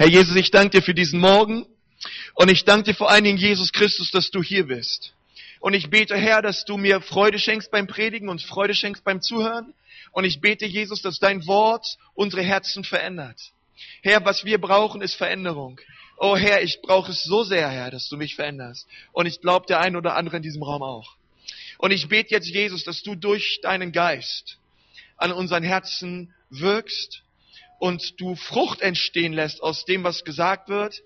Herr Jesus, ich danke dir für diesen Morgen und ich danke dir vor allen Dingen, Jesus Christus, dass du hier bist. Und ich bete, Herr, dass du mir Freude schenkst beim Predigen und Freude schenkst beim Zuhören. Und ich bete, Jesus, dass dein Wort unsere Herzen verändert. Herr, was wir brauchen, ist Veränderung. Oh Herr, ich brauche es so sehr, Herr, dass du mich veränderst. Und ich glaube, der ein oder andere in diesem Raum auch. Und ich bete jetzt, Jesus, dass du durch deinen Geist an unseren Herzen wirkst und du Frucht entstehen lässt aus dem, was gesagt wird.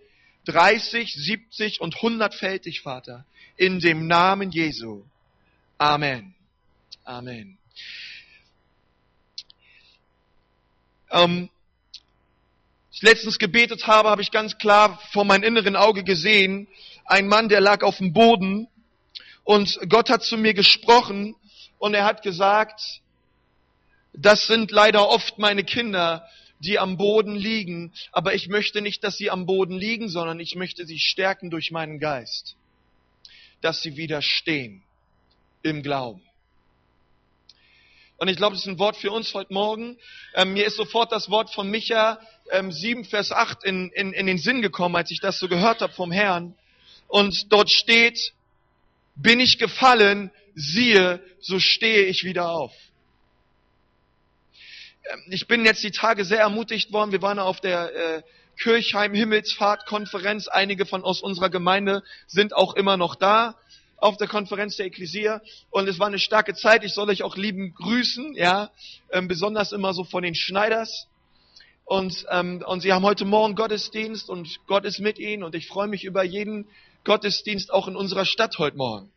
30, 70 und 100-fältig, Vater. In dem Namen Jesu. Amen. Amen. Ähm, ich letztens gebetet habe, habe ich ganz klar vor meinem inneren Auge gesehen, ein Mann, der lag auf dem Boden und Gott hat zu mir gesprochen und er hat gesagt, das sind leider oft meine Kinder, die am Boden liegen, aber ich möchte nicht, dass sie am Boden liegen, sondern ich möchte sie stärken durch meinen Geist, dass sie wieder stehen im Glauben. Und ich glaube, das ist ein Wort für uns heute Morgen. Ähm, mir ist sofort das Wort von Micha ähm, 7, Vers 8 in, in, in den Sinn gekommen, als ich das so gehört habe vom Herrn. Und dort steht, bin ich gefallen, siehe, so stehe ich wieder auf. Ähm, ich bin jetzt die Tage sehr ermutigt worden. Wir waren auf der äh, Kirchheim Himmelsfahrt Konferenz. Einige von aus unserer Gemeinde sind auch immer noch da auf der Konferenz der Ekklesia und es war eine starke Zeit. Ich soll euch auch lieben grüßen, ja, ähm, besonders immer so von den Schneiders. Und, ähm, und sie haben heute Morgen Gottesdienst und Gott ist mit ihnen und ich freue mich über jeden Gottesdienst auch in unserer Stadt heute Morgen,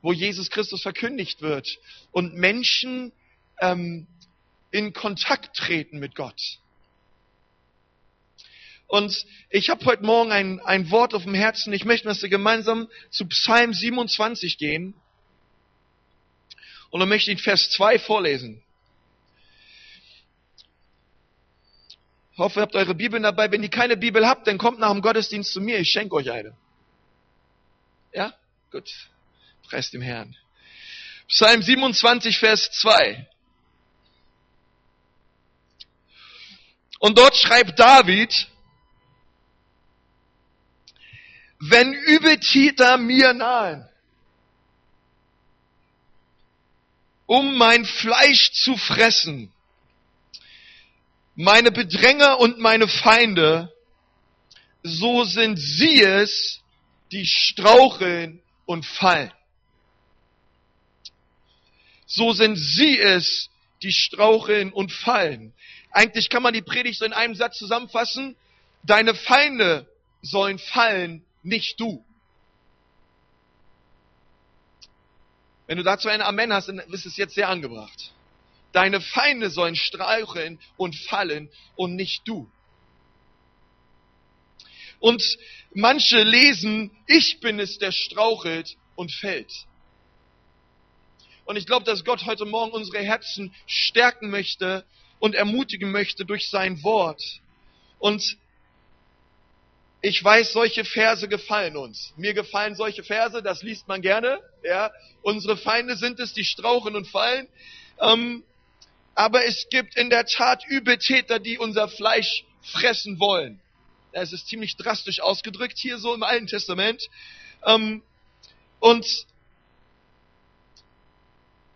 wo Jesus Christus verkündigt wird und Menschen ähm, in Kontakt treten mit Gott. Und ich habe heute Morgen ein, ein Wort auf dem Herzen. Ich möchte, dass wir gemeinsam zu Psalm 27 gehen. Und dann möchte ich Vers 2 vorlesen. Ich hoffe, ihr habt eure Bibeln dabei. Wenn ihr keine Bibel habt, dann kommt nach dem Gottesdienst zu mir. Ich schenke euch eine. Ja? Gut. Preis dem Herrn. Psalm 27, Vers 2. Und dort schreibt David, wenn Übeltäter mir nahen, um mein Fleisch zu fressen, meine Bedränger und meine Feinde, so sind sie es, die straucheln und fallen. So sind sie es, die straucheln und fallen. Eigentlich kann man die Predigt so in einem Satz zusammenfassen. Deine Feinde sollen fallen, nicht du. Wenn du dazu ein Amen hast, dann ist es jetzt sehr angebracht. Deine Feinde sollen straucheln und fallen und nicht du. Und manche lesen, ich bin es, der strauchelt und fällt. Und ich glaube, dass Gott heute Morgen unsere Herzen stärken möchte und ermutigen möchte durch sein Wort. Und ich weiß, solche Verse gefallen uns. Mir gefallen solche Verse, das liest man gerne. Ja, unsere Feinde sind es, die strauchen und fallen. Ähm, aber es gibt in der Tat Übeltäter, die unser Fleisch fressen wollen. Es ist ziemlich drastisch ausgedrückt hier so im Alten Testament. Ähm, und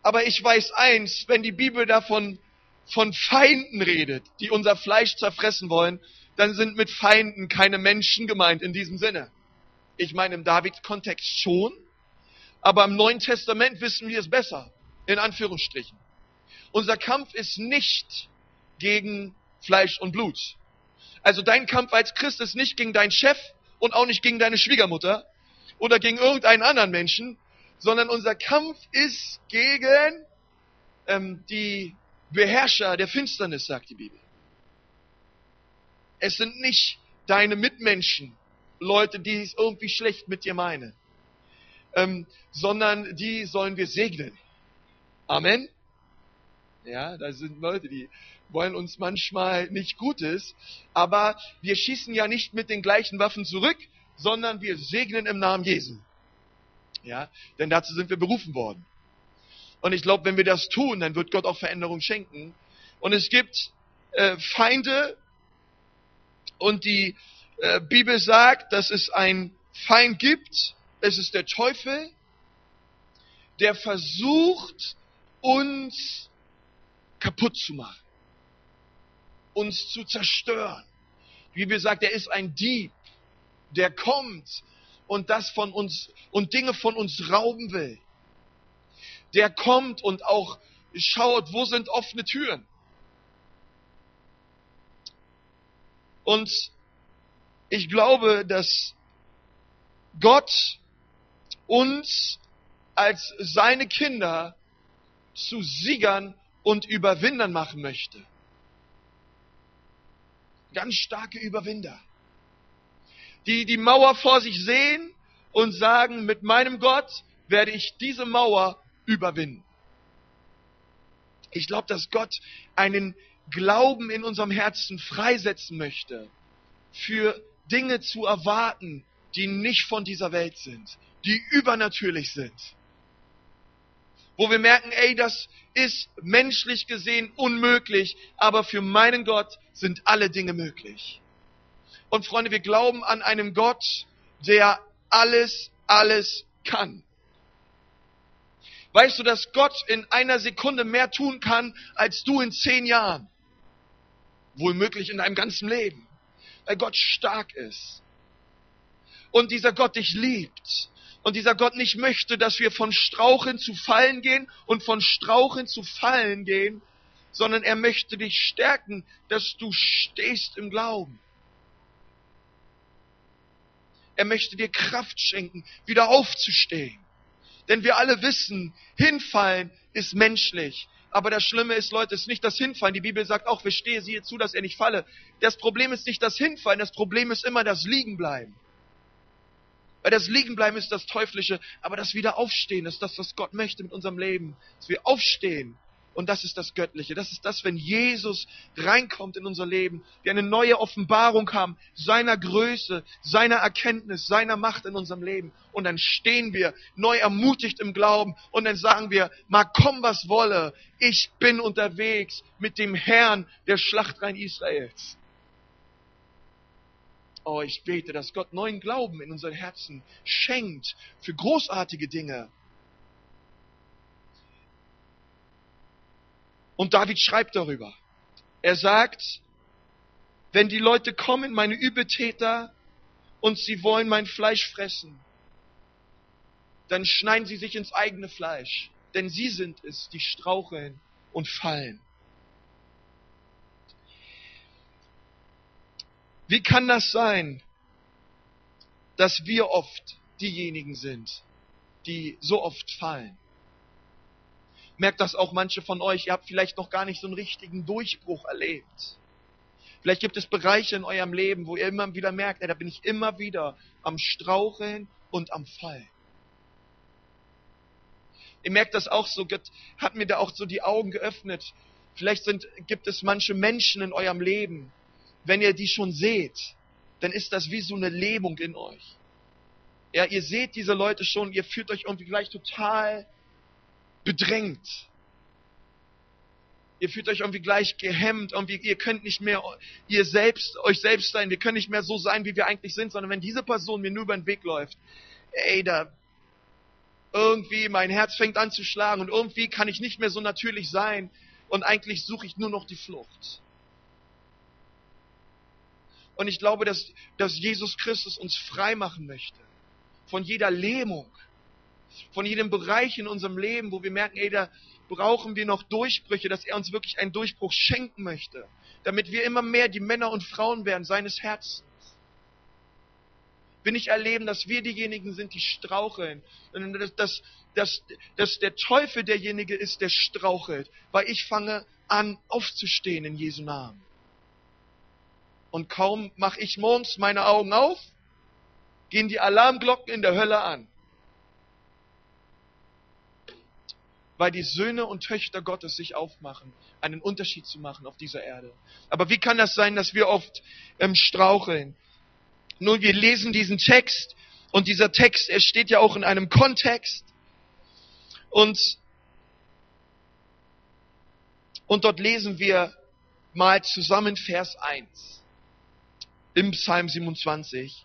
aber ich weiß eins, wenn die Bibel davon von Feinden redet, die unser Fleisch zerfressen wollen, dann sind mit Feinden keine Menschen gemeint in diesem Sinne. Ich meine im David-Kontext schon, aber im Neuen Testament wissen wir es besser, in Anführungsstrichen. Unser Kampf ist nicht gegen Fleisch und Blut. Also dein Kampf als Christ ist nicht gegen deinen Chef und auch nicht gegen deine Schwiegermutter oder gegen irgendeinen anderen Menschen, sondern unser Kampf ist gegen ähm, die Beherrscher der Finsternis, sagt die Bibel. Es sind nicht deine Mitmenschen, Leute, die es irgendwie schlecht mit dir meinen, ähm, sondern die sollen wir segnen. Amen. Ja, da sind Leute, die wollen uns manchmal nicht Gutes, aber wir schießen ja nicht mit den gleichen Waffen zurück, sondern wir segnen im Namen Jesu. Ja, denn dazu sind wir berufen worden. Und ich glaube, wenn wir das tun, dann wird Gott auch Veränderung schenken. Und es gibt äh, Feinde, Und die äh, Bibel sagt, dass es ein Feind gibt. Es ist der Teufel, der versucht, uns kaputt zu machen, uns zu zerstören. Die Bibel sagt, er ist ein Dieb, der kommt und das von uns und Dinge von uns rauben will. Der kommt und auch schaut, wo sind offene Türen. Und ich glaube, dass Gott uns als seine Kinder zu Siegern und Überwindern machen möchte. Ganz starke Überwinder. Die die Mauer vor sich sehen und sagen, mit meinem Gott werde ich diese Mauer überwinden. Ich glaube, dass Gott einen Glauben in unserem Herzen freisetzen möchte, für Dinge zu erwarten, die nicht von dieser Welt sind, die übernatürlich sind. Wo wir merken, ey, das ist menschlich gesehen unmöglich, aber für meinen Gott sind alle Dinge möglich. Und Freunde, wir glauben an einen Gott, der alles, alles kann. Weißt du, dass Gott in einer Sekunde mehr tun kann, als du in zehn Jahren? Wohl möglich in deinem ganzen Leben. Weil Gott stark ist. Und dieser Gott dich liebt. Und dieser Gott nicht möchte, dass wir von Strauchen zu Fallen gehen und von Strauchen zu Fallen gehen, sondern er möchte dich stärken, dass du stehst im Glauben. Er möchte dir Kraft schenken, wieder aufzustehen. Denn wir alle wissen, hinfallen ist menschlich. Aber das Schlimme ist, Leute, ist nicht das Hinfallen. Die Bibel sagt auch, wer stehe, siehe zu, dass er nicht falle. Das Problem ist nicht das Hinfallen, das Problem ist immer das Liegenbleiben. Weil das Liegenbleiben ist das Teuflische, aber das Wiederaufstehen ist das, was Gott möchte mit unserem Leben. Dass wir aufstehen und das ist das Göttliche. Das ist das, wenn Jesus reinkommt in unser Leben, wir eine neue Offenbarung haben, seiner Größe, seiner Erkenntnis, seiner Macht in unserem Leben. Und dann stehen wir neu ermutigt im Glauben und dann sagen wir, mag komm was wolle, ich bin unterwegs mit dem Herrn der Schlachtrein Israels. Oh, ich bete, dass Gott neuen Glauben in unseren Herzen schenkt für großartige Dinge, Und David schreibt darüber. Er sagt, wenn die Leute kommen, meine Übeltäter, und sie wollen mein Fleisch fressen, dann schneiden sie sich ins eigene Fleisch, denn sie sind es, die straucheln und fallen. Wie kann das sein, dass wir oft diejenigen sind, die so oft fallen? Merkt das auch manche von euch, ihr habt vielleicht noch gar nicht so einen richtigen Durchbruch erlebt. Vielleicht gibt es Bereiche in eurem Leben, wo ihr immer wieder merkt, ey, da bin ich immer wieder am Straucheln und am Fall. Ihr merkt das auch so, Gott hat mir da auch so die Augen geöffnet. Vielleicht sind, gibt es manche Menschen in eurem Leben, wenn ihr die schon seht, dann ist das wie so eine Lähmung in euch. Ja, ihr seht diese Leute schon, ihr fühlt euch irgendwie gleich total bedrängt. Ihr fühlt euch irgendwie gleich gehemmt, irgendwie, ihr könnt nicht mehr ihr selbst, euch selbst sein, wir können nicht mehr so sein, wie wir eigentlich sind, sondern wenn diese Person mir nur über den Weg läuft, ey, da, irgendwie mein Herz fängt an zu schlagen und irgendwie kann ich nicht mehr so natürlich sein und eigentlich suche ich nur noch die Flucht. Und ich glaube, dass, dass Jesus Christus uns frei machen möchte von jeder Lähmung, von jedem Bereich in unserem Leben, wo wir merken, ey, da brauchen wir noch Durchbrüche, dass er uns wirklich einen Durchbruch schenken möchte, damit wir immer mehr die Männer und Frauen werden seines Herzens. Wir nicht erleben, dass wir diejenigen sind, die straucheln, dass, dass, dass, dass der Teufel derjenige ist, der strauchelt, weil ich fange an aufzustehen in Jesu Namen. Und kaum mache ich morgens meine Augen auf, gehen die Alarmglocken in der Hölle an. Weil die Söhne und Töchter Gottes sich aufmachen, einen Unterschied zu machen auf dieser Erde. Aber wie kann das sein, dass wir oft ähm, straucheln? Nun, wir lesen diesen Text und dieser Text, er steht ja auch in einem Kontext und, und dort lesen wir mal zusammen Vers 1. im Psalm 27.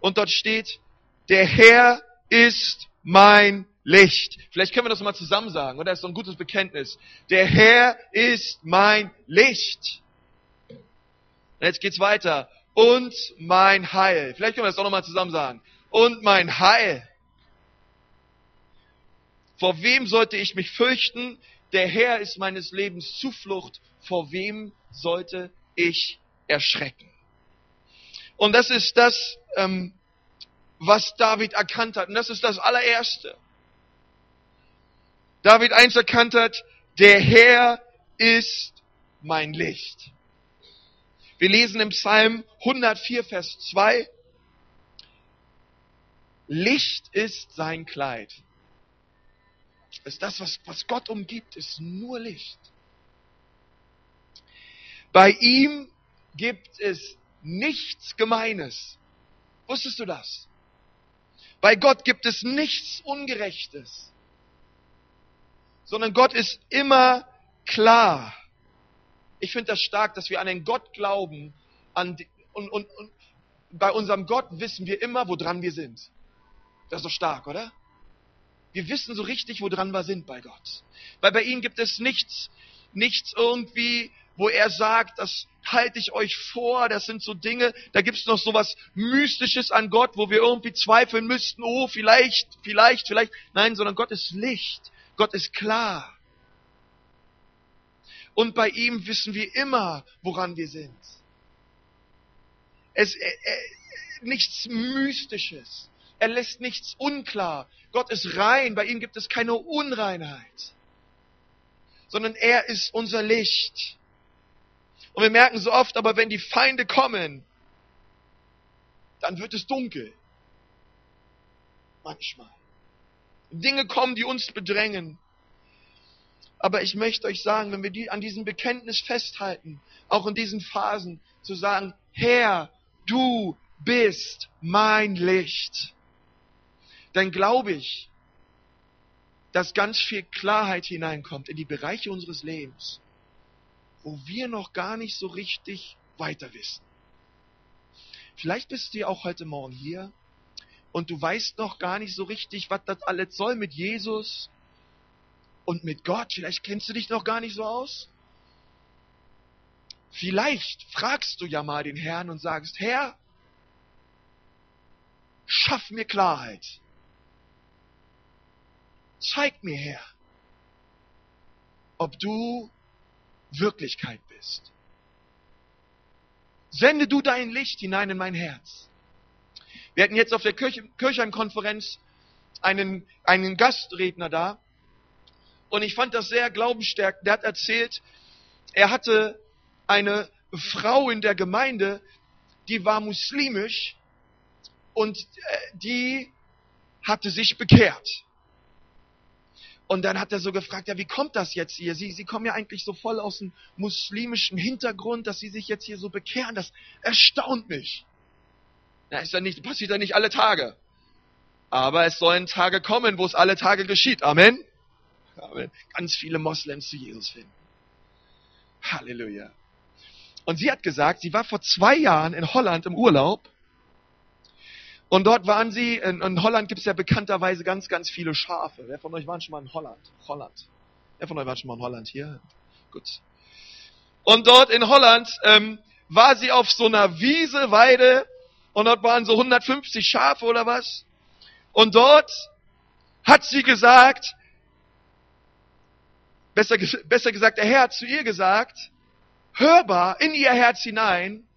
Und dort steht, der Herr ist mein Licht. Vielleicht können wir das mal zusammen sagen, oder? Das ist so ein gutes Bekenntnis. Der Herr ist mein Licht. Und jetzt geht's weiter. Und mein Heil. Vielleicht können wir das auch nochmal zusammen sagen. Und mein Heil. Vor wem sollte ich mich fürchten? Der Herr ist meines Lebens Zuflucht. Vor wem sollte ich erschrecken? Und das ist das, ähm, was David erkannt hat. Und das ist das allererste. David eins erkannt hat, der Herr ist mein Licht. Wir lesen im Psalm 104, Vers 2, Licht ist sein Kleid. Ist das, was, was Gott umgibt, ist nur Licht. Bei ihm gibt es nichts Gemeines. Wusstest du das? Bei Gott gibt es nichts Ungerechtes, sondern Gott ist immer klar. Ich finde das stark, dass wir an den Gott glauben an die, und, und, und bei unserem Gott wissen wir immer, woran wir sind. Das ist doch stark, oder? Wir wissen so richtig, woran wir sind bei Gott. Weil bei ihm gibt es nichts, nichts irgendwie, wo er sagt, das halte ich euch vor, das sind so Dinge, da gibt es noch so was Mystisches an Gott, wo wir irgendwie zweifeln müssten, oh, vielleicht, vielleicht, vielleicht. Nein, sondern Gott ist Licht, Gott ist klar. Und bei ihm wissen wir immer, woran wir sind. Es, äh, äh, nichts Mystisches. Er lässt nichts unklar. Gott ist rein, bei ihm gibt es keine Unreinheit. Sondern er ist unser Licht. Und wir merken so oft, aber wenn die Feinde kommen, dann wird es dunkel. Manchmal. Dinge kommen, die uns bedrängen. Aber ich möchte euch sagen, wenn wir die, an diesem Bekenntnis festhalten, auch in diesen Phasen, zu sagen, Herr, du bist mein Licht, dann glaube ich, dass ganz viel Klarheit hineinkommt in die Bereiche unseres Lebens, wo wir noch gar nicht so richtig weiter wissen. Vielleicht bist du ja auch heute Morgen hier und du weißt noch gar nicht so richtig, was das alles soll mit Jesus und mit Gott. Vielleicht kennst du dich noch gar nicht so aus. Vielleicht fragst du ja mal den Herrn und sagst, Herr, schaff mir Klarheit. Zeig mir, Herr, ob du Wirklichkeit bist. Sende du dein Licht hinein in mein Herz. Wir hatten jetzt auf der Kirchheim-Konferenz einen, einen Gastredner da. Und ich fand das sehr glaubensstärkend. Der hat erzählt, er hatte eine Frau in der Gemeinde, die war muslimisch und äh, die hatte sich bekehrt. Und dann hat er so gefragt, ja, wie kommt das jetzt hier? Sie, Sie kommen ja eigentlich so voll aus dem muslimischen Hintergrund, dass Sie sich jetzt hier so bekehren. Das erstaunt mich. Na, ist ja nicht, passiert ja nicht alle Tage. Aber es sollen Tage kommen, wo es alle Tage geschieht. Amen. Amen. Ganz viele Moslems zu Jesus finden. Halleluja. Und sie hat gesagt, sie war vor zwei Jahren in Holland im Urlaub und dort waren sie, in, in Holland gibt es ja bekannterweise ganz, ganz viele Schafe. Wer von euch war schon mal in Holland? Holland. Wer von euch war schon mal in Holland hier? Gut. Und dort in Holland ähm, war sie auf so einer Wiese, Weide, und dort waren so 150 Schafe oder was. Und dort hat sie gesagt, besser, besser gesagt, der Herr hat zu ihr gesagt, hörbar in ihr Herz hinein,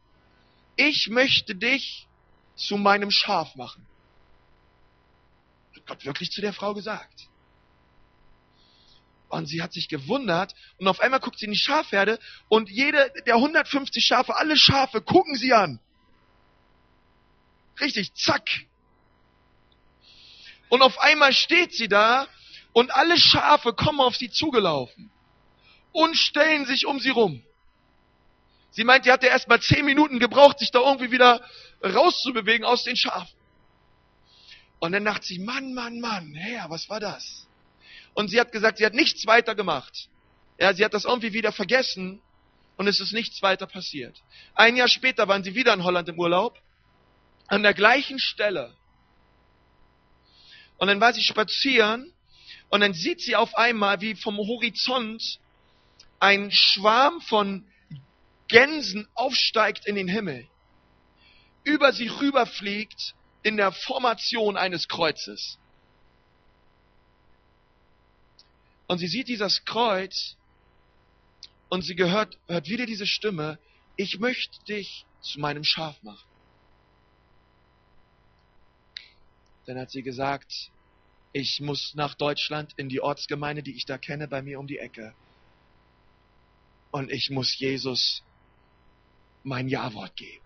ich möchte dich zu meinem Schaf machen. Hat Gott wirklich zu der Frau gesagt. Und sie hat sich gewundert und auf einmal guckt sie in die Schafherde und jede der 150 Schafe, alle Schafe gucken sie an. Richtig, zack. Und auf einmal steht sie da und alle Schafe kommen auf sie zugelaufen und stellen sich um sie rum. Sie meint, die hat ja erst mal zehn Minuten gebraucht, sich da irgendwie wieder rauszubewegen aus den Schafen. Und dann dachte sie, Mann, Mann, Mann, Herr, was war das? Und sie hat gesagt, sie hat nichts weiter gemacht. Ja, sie hat das irgendwie wieder vergessen und es ist nichts weiter passiert. Ein Jahr später waren sie wieder in Holland im Urlaub, an der gleichen Stelle. Und dann war sie spazieren und dann sieht sie auf einmal, wie vom Horizont ein Schwarm von Gänsen aufsteigt in den Himmel, über sie rüberfliegt in der Formation eines Kreuzes. Und sie sieht dieses Kreuz und sie gehört, hört wieder diese Stimme, ich möchte dich zu meinem Schaf machen. Dann hat sie gesagt, ich muss nach Deutschland in die Ortsgemeinde, die ich da kenne, bei mir um die Ecke. Und ich muss Jesus mein Ja-Wort geben.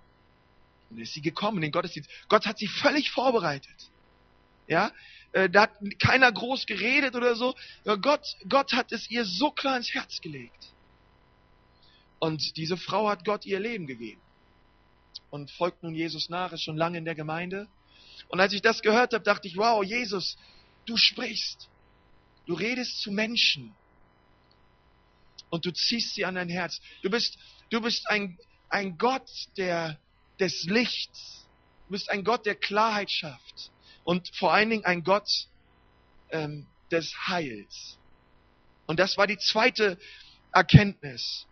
Und ist sie gekommen in den Gottesdienst. Gott hat sie völlig vorbereitet. Ja, äh, da hat keiner groß geredet oder so. Gott, Gott hat es ihr so klar ins Herz gelegt. Und diese Frau hat Gott ihr Leben gegeben. Und folgt nun Jesus nach, ist schon lange in der Gemeinde. Und als ich das gehört habe, dachte ich, wow, Jesus, du sprichst. Du redest zu Menschen. Und du ziehst sie an dein Herz. Du bist, du bist ein, ein Gott der, des Lichts. Du bist ein Gott, der Klarheit schafft. Und vor allen Dingen ein Gott ähm, des Heils. Und das war die zweite Erkenntnis,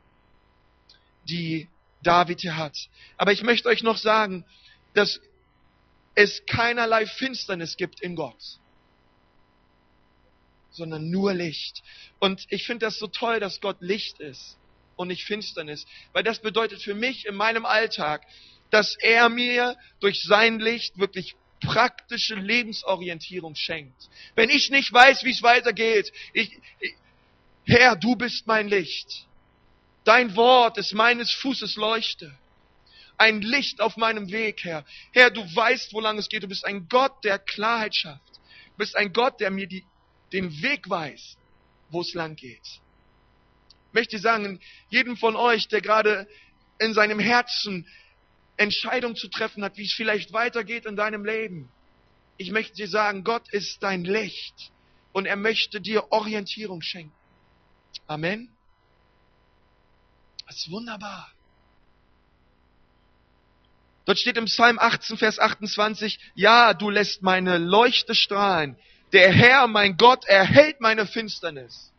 die David hier hat. Aber ich möchte euch noch sagen, dass es keinerlei Finsternis gibt in Gott, sondern nur Licht. Und ich finde das so toll, dass Gott Licht ist und nicht Finsternis, weil das bedeutet für mich in meinem Alltag, dass er mir durch sein Licht wirklich praktische Lebensorientierung schenkt. Wenn ich nicht weiß, wie es weitergeht, ich, ich, Herr, du bist mein Licht. Dein Wort ist meines Fußes Leuchte. Ein Licht auf meinem Weg, Herr. Herr, du weißt, wo lang es geht. Du bist ein Gott, der Klarheit schafft. Du bist ein Gott, der mir die, den Weg weist, wo es lang geht. Ich möchte sagen, jedem von euch, der gerade in seinem Herzen Entscheidung zu treffen hat, wie es vielleicht weitergeht in deinem Leben. Ich möchte dir sagen, Gott ist dein Licht und er möchte dir Orientierung schenken. Amen. Das ist wunderbar. Dort steht im Psalm 18, Vers 28, ja, du lässt meine Leuchte strahlen. Der Herr, mein Gott, erhält meine Finsternis.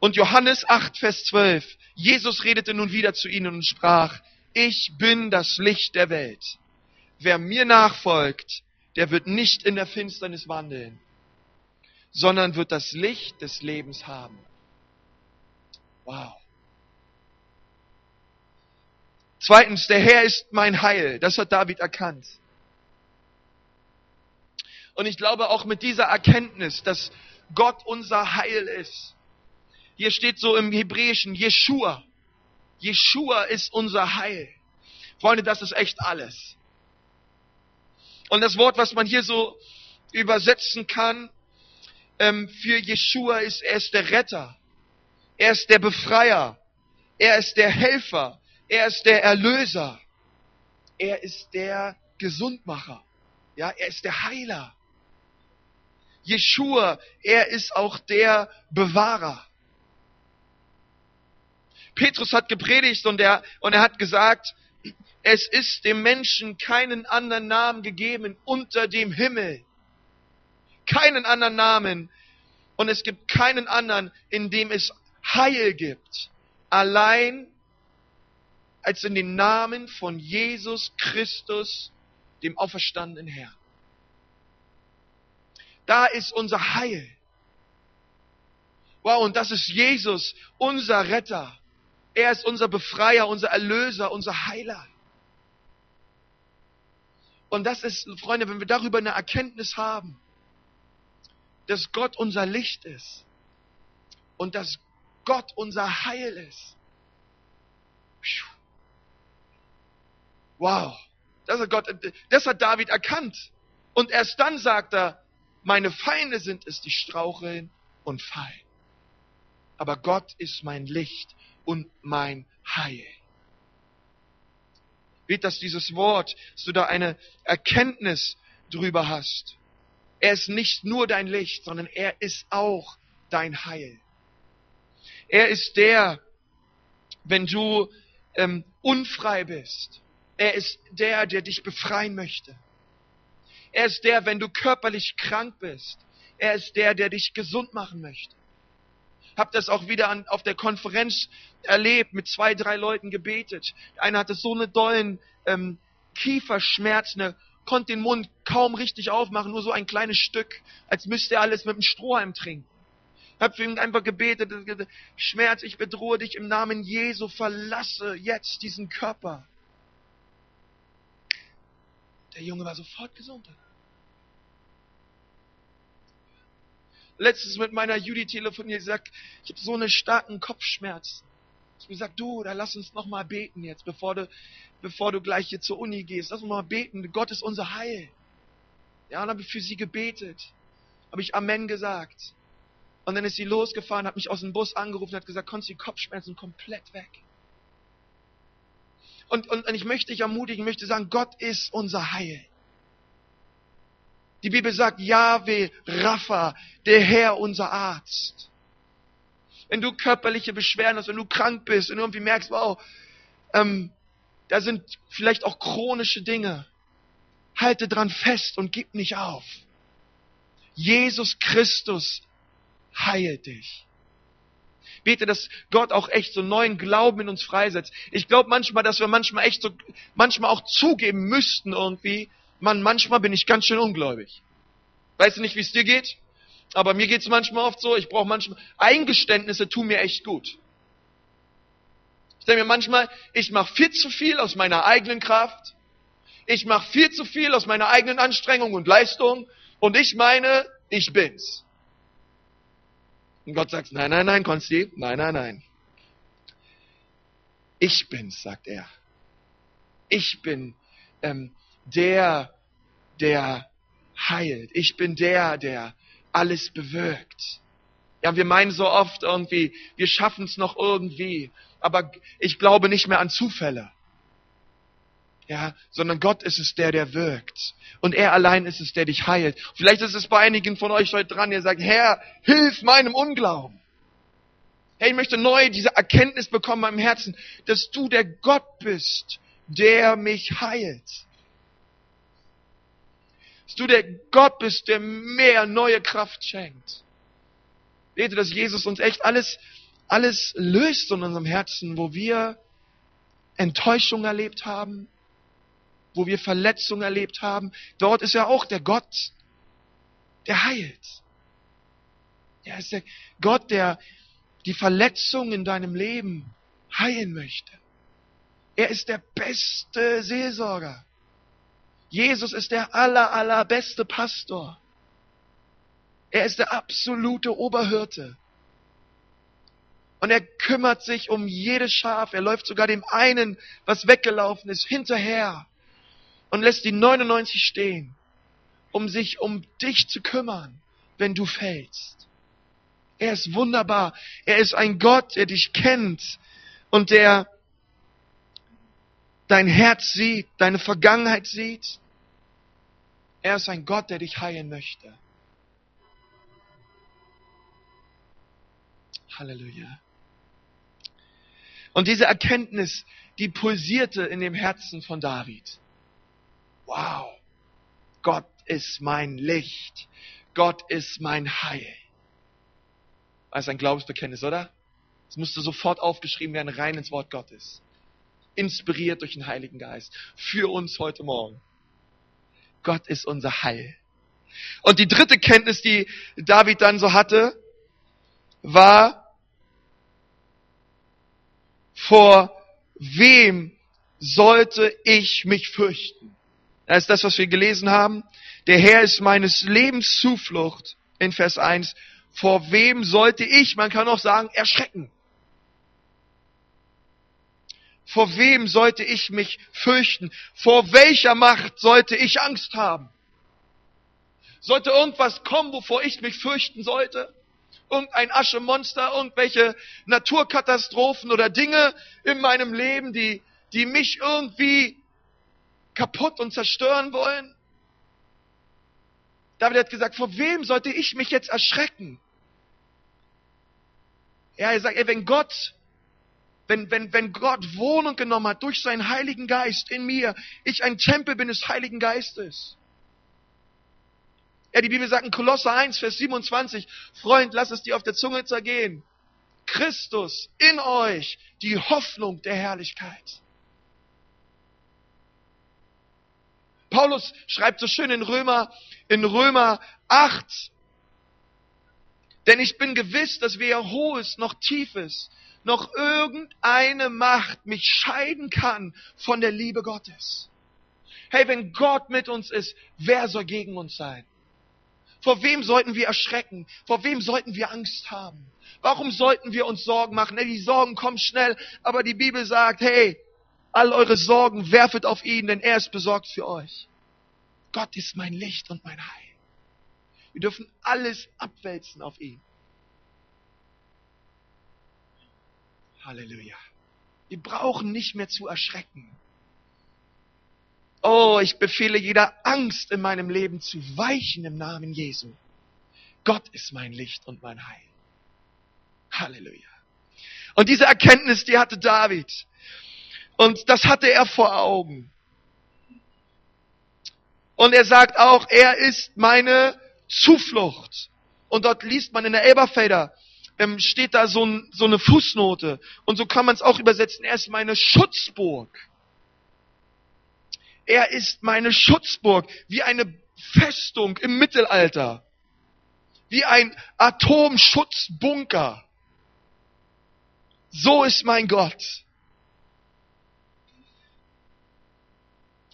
Und Johannes 8, Vers 12. Jesus redete nun wieder zu ihnen und sprach, ich bin das Licht der Welt. Wer mir nachfolgt, der wird nicht in der Finsternis wandeln, sondern wird das Licht des Lebens haben. Wow. Zweitens, der Herr ist mein Heil. Das hat David erkannt. Und ich glaube auch mit dieser Erkenntnis, dass Gott unser Heil ist, hier steht so im Hebräischen Jeshua. Jeshua ist unser Heil. Freunde, das ist echt alles. Und das Wort, was man hier so übersetzen kann ähm, für Jeshua ist, er ist der Retter. Er ist der Befreier. Er ist der Helfer. Er ist der Erlöser. Er ist der Gesundmacher. Ja, er ist der Heiler. Jeshua, er ist auch der Bewahrer. Petrus hat gepredigt und er, und er hat gesagt, es ist dem Menschen keinen anderen Namen gegeben unter dem Himmel. Keinen anderen Namen. Und es gibt keinen anderen, in dem es Heil gibt. Allein als in den Namen von Jesus Christus, dem auferstandenen Herrn. Da ist unser Heil. Wow, und das ist Jesus, unser Retter. Er ist unser Befreier, unser Erlöser, unser Heiler. Und das ist, Freunde, wenn wir darüber eine Erkenntnis haben, dass Gott unser Licht ist und dass Gott unser Heil ist. Wow, das hat, Gott, das hat David erkannt. Und erst dann sagt er, meine Feinde sind es, die straucheln und fallen. Aber Gott ist mein Licht und mein Heil. Wird dass dieses Wort, dass du da eine Erkenntnis drüber hast. Er ist nicht nur dein Licht, sondern er ist auch dein Heil. Er ist der, wenn du ähm, unfrei bist. Er ist der, der dich befreien möchte. Er ist der, wenn du körperlich krank bist. Er ist der, der dich gesund machen möchte. Hab das auch wieder an, auf der Konferenz erlebt, mit zwei, drei Leuten gebetet. Einer hatte so eine dollen ähm, Kieferschmerz, eine, konnte den Mund kaum richtig aufmachen, nur so ein kleines Stück, als müsste er alles mit dem Strohhalm trinken. Hab für ihn einfach gebetet, Schmerz, ich bedrohe dich im Namen Jesu, verlasse jetzt diesen Körper. Der Junge war sofort gesund. Letztens mit meiner Judy telefoniert, gesagt, ich habe so einen starken Kopfschmerz. Ich habe du, da lass uns noch mal beten jetzt, bevor du, bevor du gleich hier zur Uni gehst. Lass uns mal beten. Gott ist unser Heil. Ja, und habe ich für sie gebetet. Habe ich Amen gesagt. Und dann ist sie losgefahren, hat mich aus dem Bus angerufen, hat gesagt, Konsti, Kopfschmerzen komplett weg. Und, und, und ich möchte dich ermutigen, möchte sagen, Gott ist unser Heil. Die Bibel sagt, Yahweh, Rapha, der Herr, unser Arzt. Wenn du körperliche Beschwerden hast, wenn du krank bist und irgendwie merkst, wow, ähm, da sind vielleicht auch chronische Dinge, halte dran fest und gib nicht auf. Jesus Christus heilt dich. Bete, dass Gott auch echt so neuen Glauben in uns freisetzt. Ich glaube manchmal, dass wir manchmal echt so, manchmal auch zugeben müssten irgendwie, man, manchmal bin ich ganz schön ungläubig. Weißt du nicht, wie es dir geht? Aber mir geht es manchmal oft so, ich brauche manchmal, Eingeständnisse tun mir echt gut. Ich denke mir manchmal, ich mache viel zu viel aus meiner eigenen Kraft. Ich mache viel zu viel aus meiner eigenen Anstrengung und Leistung. Und ich meine, ich bin's. Und Gott sagt, nein, nein, nein, Konsti, nein, nein, nein. Ich bin's, sagt er. Ich bin ähm, der, der heilt. Ich bin der, der alles bewirkt. Ja, wir meinen so oft irgendwie, wir schaffen es noch irgendwie, aber ich glaube nicht mehr an Zufälle. Ja, sondern Gott ist es der, der wirkt. Und er allein ist es, der dich heilt. Vielleicht ist es bei einigen von euch heute dran, ihr sagt, Herr, hilf meinem Unglauben. Hey, ich möchte neu diese Erkenntnis bekommen in meinem Herzen, dass du der Gott bist, der mich heilt dass du der Gott bist, der mehr neue Kraft schenkt. Bete, dass Jesus uns echt alles, alles löst in unserem Herzen, wo wir Enttäuschung erlebt haben, wo wir Verletzung erlebt haben. Dort ist er auch der Gott, der heilt. Er ist der Gott, der die Verletzung in deinem Leben heilen möchte. Er ist der beste Seelsorger. Jesus ist der aller, allerbeste Pastor. Er ist der absolute Oberhirte. Und er kümmert sich um jedes Schaf. Er läuft sogar dem einen, was weggelaufen ist, hinterher und lässt die 99 stehen, um sich um dich zu kümmern, wenn du fällst. Er ist wunderbar. Er ist ein Gott, der dich kennt und der dein Herz sieht, deine Vergangenheit sieht. Er ist ein Gott, der dich heilen möchte. Halleluja. Und diese Erkenntnis, die pulsierte in dem Herzen von David. Wow, Gott ist mein Licht. Gott ist mein Heil. Das ist ein Glaubensbekenntnis, oder? Es musste sofort aufgeschrieben werden, rein ins Wort Gottes inspiriert durch den Heiligen Geist, für uns heute Morgen. Gott ist unser Heil. Und die dritte Kenntnis, die David dann so hatte, war, vor wem sollte ich mich fürchten? Das ist das, was wir gelesen haben. Der Herr ist meines Lebens Zuflucht in Vers 1. Vor wem sollte ich, man kann auch sagen, erschrecken? Vor wem sollte ich mich fürchten? Vor welcher Macht sollte ich Angst haben? Sollte irgendwas kommen, wovor ich mich fürchten sollte? Irgendein Aschemonster, irgendwelche Naturkatastrophen oder Dinge in meinem Leben, die, die mich irgendwie kaputt und zerstören wollen? David hat gesagt, vor wem sollte ich mich jetzt erschrecken? Ja, er sagt, ey, wenn Gott, wenn, wenn, wenn Gott Wohnung genommen hat durch seinen Heiligen Geist in mir, ich ein Tempel bin des Heiligen Geistes. Ja, die Bibel sagt in Kolosser 1, Vers 27, Freund, lass es dir auf der Zunge zergehen. Christus in euch, die Hoffnung der Herrlichkeit. Paulus schreibt so schön in Römer, in Römer 8, denn ich bin gewiss, dass weder Hohes noch Tiefes, noch irgendeine Macht mich scheiden kann von der Liebe Gottes. Hey, wenn Gott mit uns ist, wer soll gegen uns sein? Vor wem sollten wir erschrecken? Vor wem sollten wir Angst haben? Warum sollten wir uns Sorgen machen? Die Sorgen kommen schnell, aber die Bibel sagt, hey, all eure Sorgen werfet auf ihn, denn er ist besorgt für euch. Gott ist mein Licht und mein Heil. Wir dürfen alles abwälzen auf ihn. Halleluja. Wir brauchen nicht mehr zu erschrecken. Oh, ich befehle jeder Angst in meinem Leben zu weichen im Namen Jesu. Gott ist mein Licht und mein Heil. Halleluja. Und diese Erkenntnis, die hatte David. Und das hatte er vor Augen. Und er sagt auch, er ist meine Zuflucht. Und dort liest man in der Elberfelder, ähm, steht da so, ein, so eine Fußnote. Und so kann man es auch übersetzen. Er ist meine Schutzburg. Er ist meine Schutzburg, wie eine Festung im Mittelalter. Wie ein Atomschutzbunker. So ist mein Gott.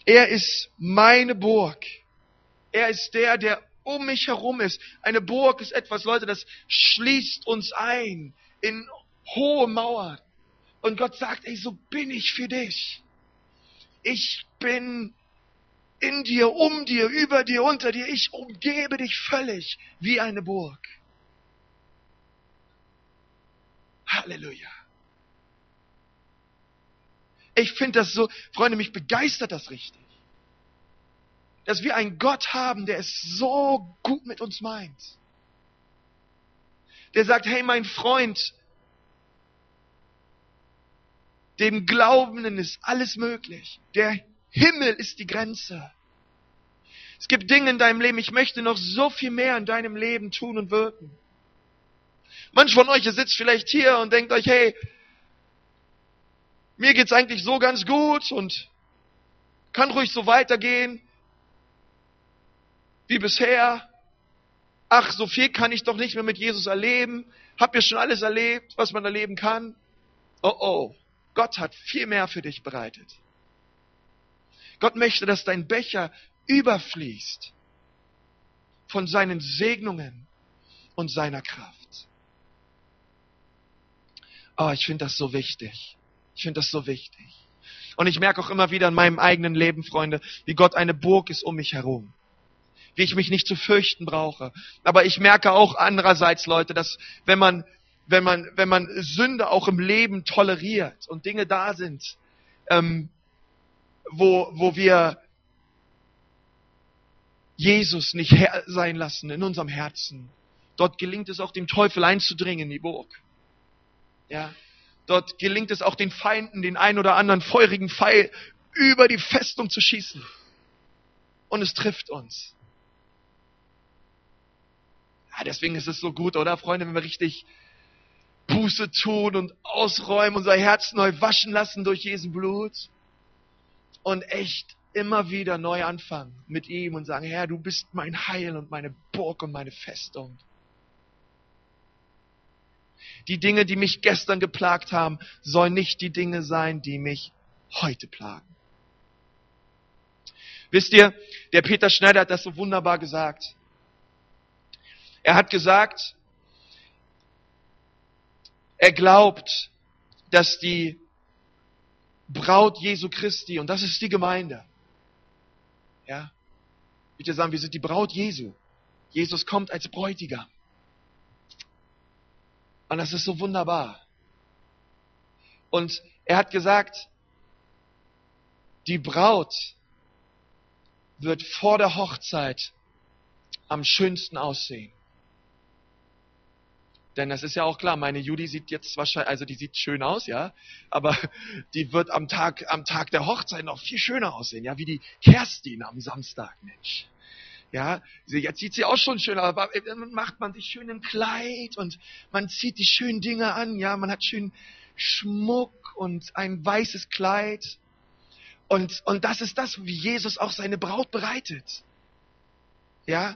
Er ist meine Burg. Er ist der, der um mich herum ist. Eine Burg ist etwas, Leute, das schließt uns ein in hohe Mauern. Und Gott sagt, ey, so bin ich für dich. Ich bin in dir, um dir, über dir, unter dir. Ich umgebe dich völlig wie eine Burg. Halleluja. Ich finde das so, Freunde, mich begeistert das richtig. Dass wir einen Gott haben, der es so gut mit uns meint. Der sagt, hey mein Freund, dem Glaubenden ist alles möglich. Der Himmel ist die Grenze. Es gibt Dinge in deinem Leben, ich möchte noch so viel mehr in deinem Leben tun und wirken. Manch von euch sitzt vielleicht hier und denkt euch, hey, mir geht's eigentlich so ganz gut und kann ruhig so weitergehen wie bisher. Ach, so viel kann ich doch nicht mehr mit Jesus erleben. Hab ja schon alles erlebt, was man erleben kann. Oh oh, Gott hat viel mehr für dich bereitet. Gott möchte, dass dein Becher überfließt von seinen Segnungen und seiner Kraft. Oh, ich finde das so wichtig. Ich finde das so wichtig. Und ich merke auch immer wieder in meinem eigenen Leben, Freunde, wie Gott eine Burg ist um mich herum. Wie ich mich nicht zu fürchten brauche. Aber ich merke auch andererseits, Leute, dass wenn man, wenn man, wenn man Sünde auch im Leben toleriert und Dinge da sind, ähm, wo, wo wir Jesus nicht Herr sein lassen in unserem Herzen. Dort gelingt es auch dem Teufel einzudringen in die Burg. Ja. Dort gelingt es auch den Feinden, den ein oder anderen feurigen Pfeil über die Festung zu schießen. Und es trifft uns. Ja, deswegen ist es so gut, oder Freunde, wenn wir richtig Buße tun und ausräumen, unser Herz neu waschen lassen durch Jesu Blut und echt immer wieder neu anfangen mit ihm und sagen, Herr, du bist mein Heil und meine Burg und meine Festung. Die Dinge, die mich gestern geplagt haben, sollen nicht die Dinge sein, die mich heute plagen. Wisst ihr, der Peter Schneider hat das so wunderbar gesagt. Er hat gesagt, er glaubt, dass die Braut Jesu Christi, und das ist die Gemeinde, ja, ich würde sagen, wir sind die Braut Jesu. Jesus kommt als Bräutigam. Und das ist so wunderbar. Und er hat gesagt, die Braut wird vor der Hochzeit am schönsten aussehen. Denn das ist ja auch klar, meine Judy sieht jetzt wahrscheinlich, also die sieht schön aus, ja, aber die wird am Tag, am Tag der Hochzeit noch viel schöner aussehen, ja, wie die Kerstin am Samstag, Mensch. Ja, jetzt sieht sie auch schon schön, aber dann macht man sich schön im Kleid und man zieht die schönen Dinge an, ja, man hat schön Schmuck und ein weißes Kleid. Und, und das ist das, wie Jesus auch seine Braut bereitet. Ja,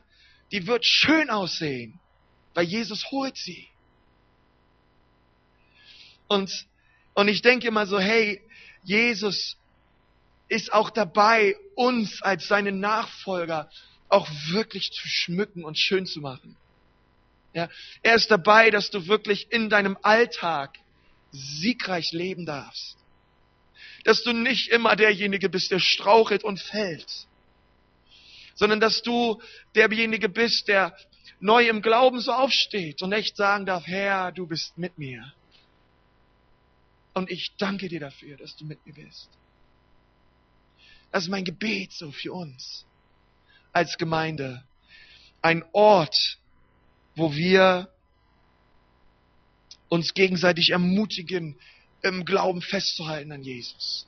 die wird schön aussehen, weil Jesus holt sie. Und, und ich denke immer so, hey, Jesus ist auch dabei, uns als seine Nachfolger auch wirklich zu schmücken und schön zu machen. Ja, er ist dabei, dass du wirklich in deinem Alltag siegreich leben darfst. Dass du nicht immer derjenige bist, der strauchelt und fällt, sondern dass du derjenige bist, der neu im Glauben so aufsteht und echt sagen darf, Herr, du bist mit mir. Und ich danke dir dafür, dass du mit mir bist. Das ist mein Gebet so für uns als Gemeinde. Ein Ort, wo wir uns gegenseitig ermutigen, im Glauben festzuhalten an Jesus.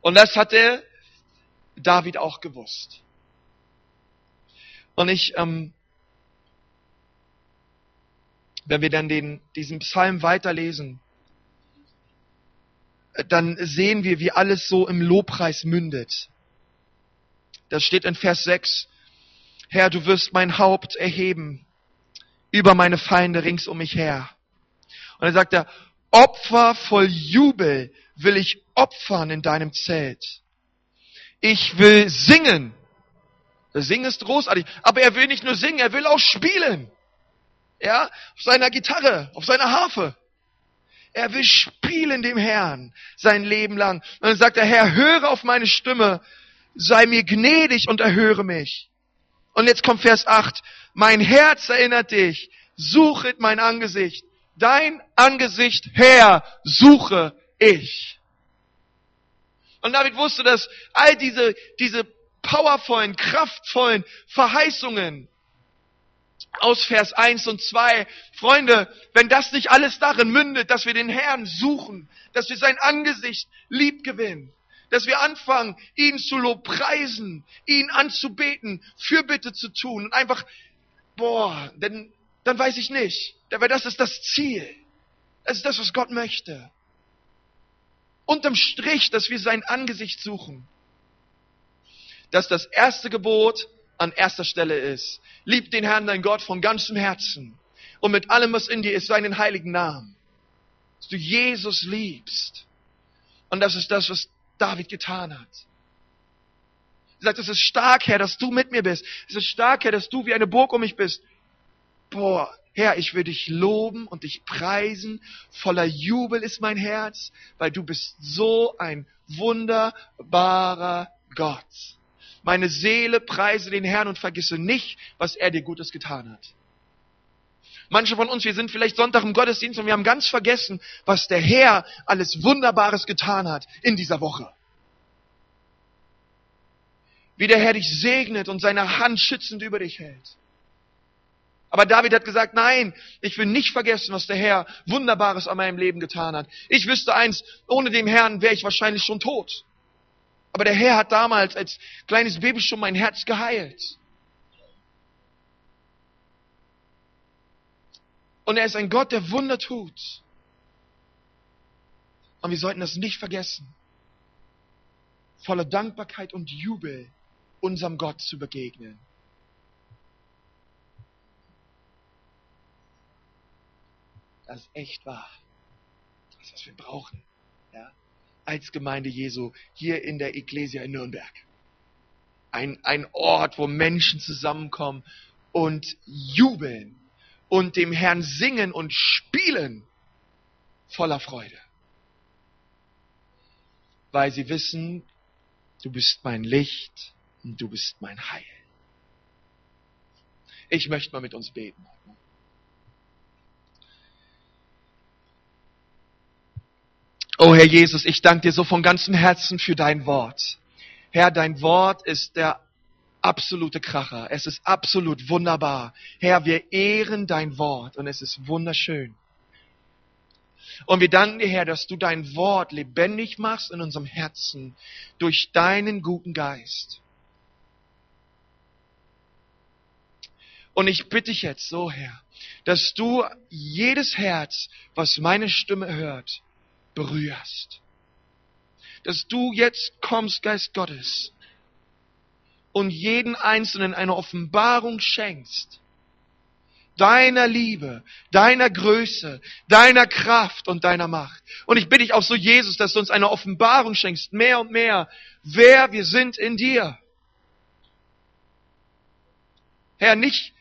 Und das hatte David auch gewusst. Und ich, ähm, wenn wir dann den, diesen Psalm weiterlesen, dann sehen wir, wie alles so im Lobpreis mündet. Das steht in Vers 6. Herr, du wirst mein Haupt erheben über meine Feinde rings um mich her. Und er sagt er, Opfer voll Jubel will ich opfern in deinem Zelt. Ich will singen. Das Singen ist großartig. Aber er will nicht nur singen, er will auch spielen. Ja, auf seiner Gitarre, auf seiner Harfe. Er will spielen dem Herrn sein Leben lang. Und dann sagt er, Herr, höre auf meine Stimme, sei mir gnädig und erhöre mich. Und jetzt kommt Vers 8. Mein Herz erinnert dich, suchet mein Angesicht. Dein Angesicht, Herr, suche ich. Und David wusste, dass all diese, diese powervollen, kraftvollen Verheißungen aus Vers 1 und 2, Freunde, wenn das nicht alles darin mündet, dass wir den Herrn suchen, dass wir sein Angesicht lieb gewinnen, dass wir anfangen, ihn zu lobpreisen, ihn anzubeten, Fürbitte zu tun und einfach, boah, denn, dann weiß ich nicht. Aber das ist das Ziel. Das ist das, was Gott möchte. Unterm Strich, dass wir sein Angesicht suchen. Dass das erste Gebot an erster Stelle ist. Lieb den Herrn, dein Gott, von ganzem Herzen. Und mit allem, was in dir ist, seinen heiligen Namen. Dass du Jesus liebst. Und das ist das, was David getan hat. Er sagt, es ist stark, Herr, dass du mit mir bist. Es ist stark, Herr, dass du wie eine Burg um mich bist. Boah, Herr, ich will dich loben und dich preisen. Voller Jubel ist mein Herz, weil du bist so ein wunderbarer Gott. Meine Seele preise den Herrn und vergisse nicht, was er dir Gutes getan hat. Manche von uns, wir sind vielleicht Sonntag im Gottesdienst und wir haben ganz vergessen, was der Herr alles Wunderbares getan hat in dieser Woche. Wie der Herr dich segnet und seine Hand schützend über dich hält. Aber David hat gesagt, nein, ich will nicht vergessen, was der Herr Wunderbares an meinem Leben getan hat. Ich wüsste eins, ohne den Herrn wäre ich wahrscheinlich schon tot. Aber der Herr hat damals als kleines Baby schon mein Herz geheilt. Und er ist ein Gott, der Wunder tut. Und wir sollten das nicht vergessen. Voller Dankbarkeit und Jubel unserem Gott zu begegnen. Das ist echt wahr. Das ist, was wir brauchen. Ja? Als Gemeinde Jesu hier in der Ecclesia in Nürnberg. Ein, ein Ort, wo Menschen zusammenkommen und jubeln und dem Herrn singen und spielen voller Freude. Weil sie wissen, du bist mein Licht und du bist mein Heil. Ich möchte mal mit uns beten. Oh Herr Jesus, ich danke dir so von ganzem Herzen für dein Wort. Herr, dein Wort ist der absolute Kracher. Es ist absolut wunderbar. Herr, wir ehren dein Wort und es ist wunderschön. Und wir danken dir, Herr, dass du dein Wort lebendig machst in unserem Herzen durch deinen guten Geist. Und ich bitte dich jetzt so, Herr, dass du jedes Herz, was meine Stimme hört, berührst. Dass du jetzt kommst, Geist Gottes, und jeden Einzelnen eine Offenbarung schenkst, deiner Liebe, deiner Größe, deiner Kraft und deiner Macht. Und ich bitte dich auch so, Jesus, dass du uns eine Offenbarung schenkst, mehr und mehr, wer wir sind in dir. Herr, nicht,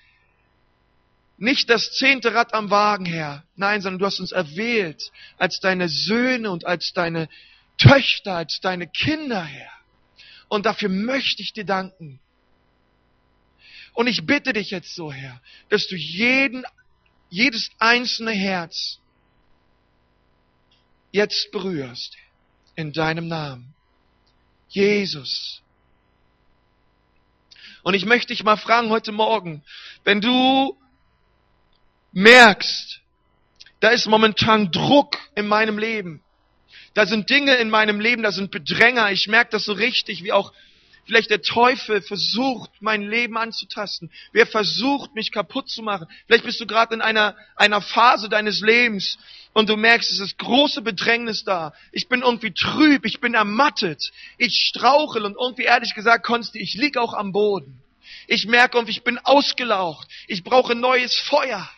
nicht das zehnte Rad am Wagen, Herr. Nein, sondern du hast uns erwählt als deine Söhne und als deine Töchter, als deine Kinder, Herr. Und dafür möchte ich dir danken. Und ich bitte dich jetzt so, Herr, dass du jeden, jedes einzelne Herz jetzt berührst in deinem Namen. Jesus. Und ich möchte dich mal fragen heute Morgen, wenn du merkst, da ist momentan Druck in meinem Leben, da sind Dinge in meinem Leben, da sind Bedränger. Ich merke das so richtig, wie auch vielleicht der Teufel versucht, mein Leben anzutasten. Wer versucht, mich kaputt zu machen. Vielleicht bist du gerade in einer, einer Phase deines Lebens und du merkst, es ist große Bedrängnis da. Ich bin irgendwie trüb, ich bin ermattet, ich strauchel und irgendwie ehrlich gesagt, Konsti, ich lieg auch am Boden. Ich merke irgendwie, ich bin ausgelaucht. Ich brauche neues Feuer.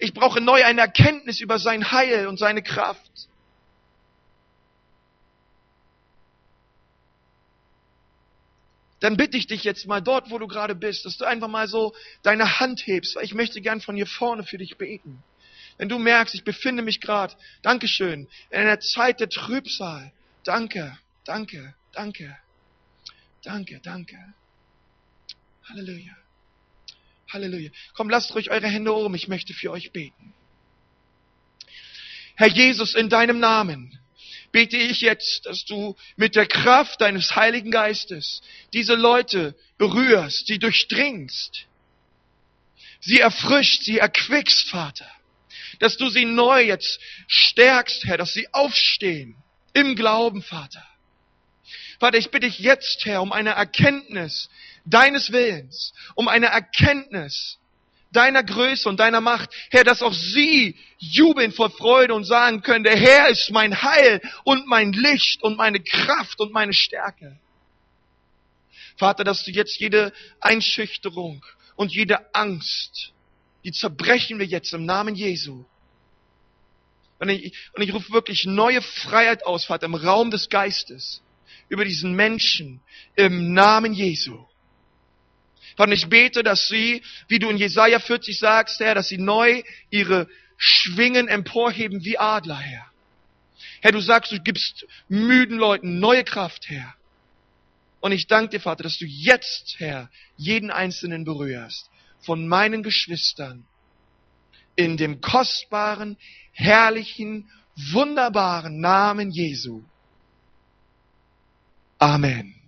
Ich brauche neu eine Erkenntnis über sein Heil und seine Kraft. Dann bitte ich dich jetzt mal dort, wo du gerade bist, dass du einfach mal so deine Hand hebst, weil ich möchte gern von hier vorne für dich beten. Wenn du merkst, ich befinde mich gerade, Dankeschön, in einer Zeit der Trübsal. Danke, danke, danke, danke, danke. Halleluja. Halleluja. Komm, lasst ruhig eure Hände oben, ich möchte für euch beten. Herr Jesus, in deinem Namen bete ich jetzt, dass du mit der Kraft deines Heiligen Geistes diese Leute berührst, sie durchdringst, sie erfrischt, sie erquickst, Vater. Dass du sie neu jetzt stärkst, Herr, dass sie aufstehen im Glauben, Vater. Vater, ich bitte dich jetzt, Herr, um eine Erkenntnis deines Willens, um eine Erkenntnis deiner Größe und deiner Macht, Herr, dass auch sie jubeln vor Freude und sagen können, der Herr ist mein Heil und mein Licht und meine Kraft und meine Stärke. Vater, dass du jetzt jede Einschüchterung und jede Angst, die zerbrechen wir jetzt im Namen Jesu. Und ich, und ich rufe wirklich neue Freiheit aus, Vater, im Raum des Geistes, über diesen Menschen, im Namen Jesu. Vater, ich bete, dass sie, wie du in Jesaja 40 sagst, Herr, dass sie neu ihre Schwingen emporheben wie Adler, Herr. Herr, du sagst, du gibst müden Leuten neue Kraft, Herr. Und ich danke dir, Vater, dass du jetzt, Herr, jeden Einzelnen berührst von meinen Geschwistern in dem kostbaren, herrlichen, wunderbaren Namen Jesu. Amen.